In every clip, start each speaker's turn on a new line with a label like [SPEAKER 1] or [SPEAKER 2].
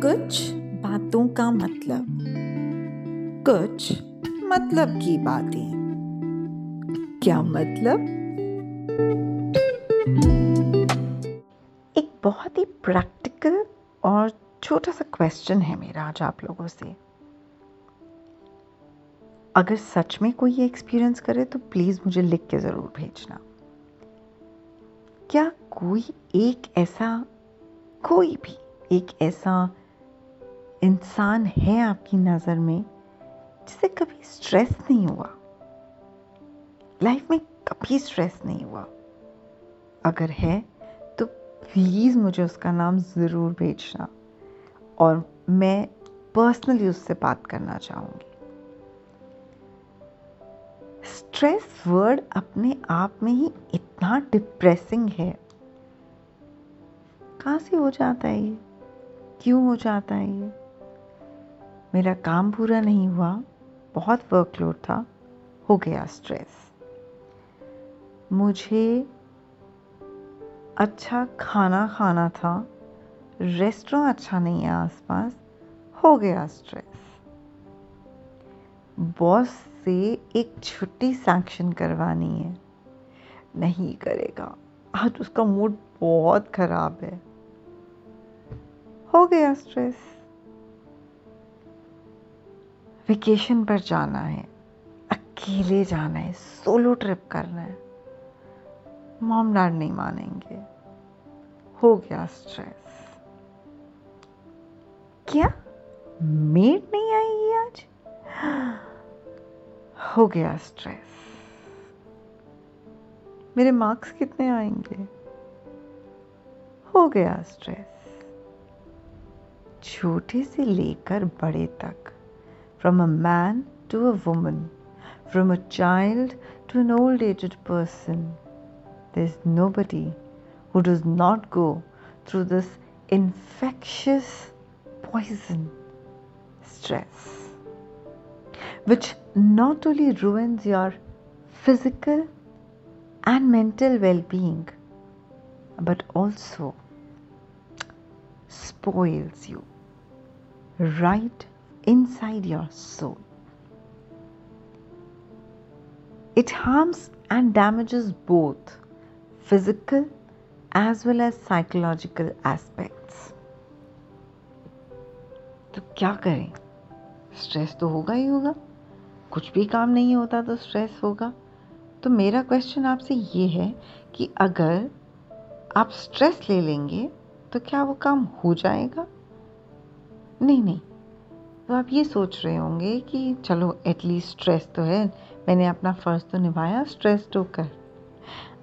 [SPEAKER 1] कुछ बातों का मतलब। कुछ मतलब की बातें। क्या मतलब? एक बहुत ही प्रैक्टिकल और छोटा सा क्वेश्चन है मेरा आज आप लोगों से। अगर सच में कोई ये एक्सपीरियंस करे तो प्लीज़ मुझे लिख के ज़रूर भेजना। क्या कोई एक ऐसा, कोई भी एक ऐसा इंसान है आपकी नज़र में जिसे कभी स्ट्रेस नहीं हुआ। लाइफ में कभी स्ट्रेस नहीं हुआ। अगर है तो प्लीज़ मुझे उसका नाम ज़रूर भेजना और मैं पर्सनली उससे बात करना चाहूँगी। स्ट्रेस वर्ड अपने आप में ही इतना डिप्रेसिंग है। कहाँ से हो जाता है ये? क्यों हो जाता है ये? मेरा काम पूरा नहीं हुआ, बहुत वर्कलोड था, हो गया स्ट्रेस मुझे अच्छा खाना खाना था रेस्टोरेंट अच्छा नहीं है आसपास, हो गया स्ट्रेस बॉस से एक छुट्टी सैंक्शन करवानी है. नहीं करेगा. आज उसका मूड बहुत ख़राब है. हो गया स्ट्रेस वेकेशन पर जाना है, अकेले जाना है सोलो ट्रिप करना है। मॉम डैड नहीं मानेंगे। हो गया स्ट्रेस क्या? मेड नहीं आएगी आज? हो गया स्ट्रेस मेरे मार्क्स कितने आएँगे? हो गया stress छोटे से लेकर बड़े तक from a man to a woman from a child to an old aged person there is nobody who does not go through this infectious poison stress which not only ruins your physical and mental well being, but also spoils you Right inside your soul. It harms and damages both physical as well as psychological aspects. तो क्या करें stress तो होगा ही होगा कुछ भी काम नहीं होता तो स्ट्रेस होगा तो मेरा क्वेश्चन आपसे ये है कि अगर आप स्ट्रेस ले लेंगे तो क्या वो काम हो जाएगा नहीं नहीं। तो आप ये सोच रहे होंगे कि चलो एटलीस्ट स्ट्रेस तो है। मैंने अपना फ़र्ज़ तो निभाया स्ट्रेस तो कर।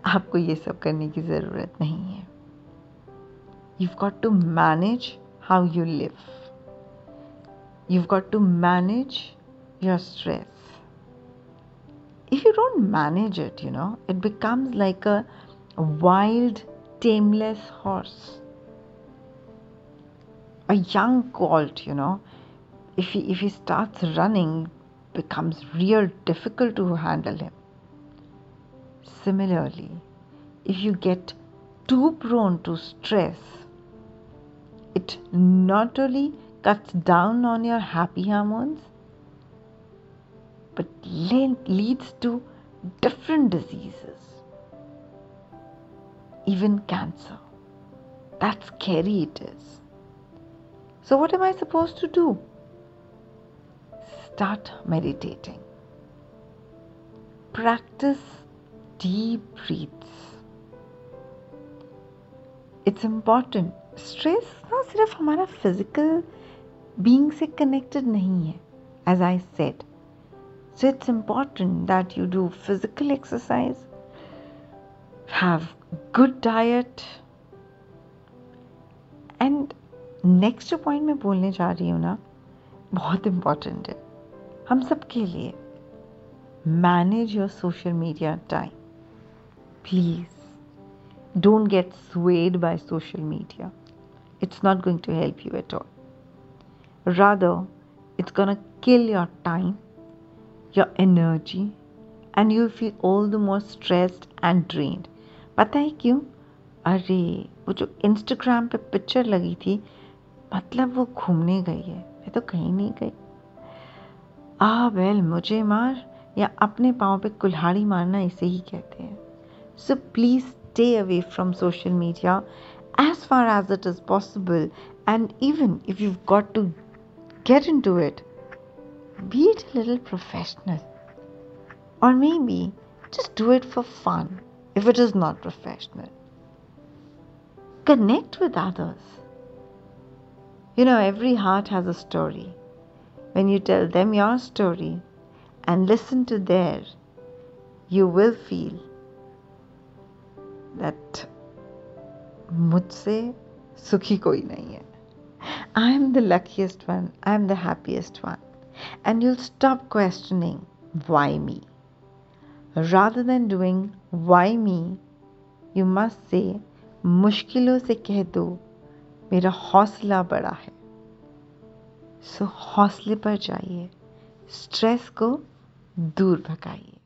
[SPEAKER 1] आपको ये सब करने की ज़रूरत नहीं है। You got to manage how you live you got to manage your stress if you don't manage it, you know, it becomes like a wild, tameless horse. A young colt, you know, if he, if he starts running, becomes real difficult to handle him. Similarly, if you get too prone to stress, it not only cuts down on your happy hormones, but leads to different diseases, even cancer. That's scary it is. So, what am I supposed to do? Start meditating. Practice deep breaths. It's important. Stress ना सिर्फ हमारा physical being से connected नहीं है as I said so it's important that you do physical exercise, have good diet, and next जो point मैं बोलने जा रही हूँ ना, बहुत इंपॉर्टेंट है। हम सब के लिए manage your social media time please don't get swayed by social media it's not going to help you at all rather it's gonna kill your time your energy and you feel all the more stressed and drain पता है क्यों? अरे, वो जो Instagram पे picture लगी थी मतलब वो घूमने गई है। मैं तो कहीं नहीं गई। आ, बैल, मुझे मार या अपने पाँव पे कुल्हाड़ी मारना इसे ही कहते हैं। So please stay away from social media as far as it is possible and even if you got to get into it bit little professional और maybe just do it for fun if it is not professional connect with others you know every heart has a story when you tell them your story and listen to theirs you will feel that मुझसे सुखी कोई नहीं है I am the luckiest one I am the happiest one and you'll stop questioning why me rather than doing why me you must say मुश्किलों से कह दो मेरा हौसला बड़ा है। सो हौसले पर जाइए। स्ट्रेस को दूर भगाइए।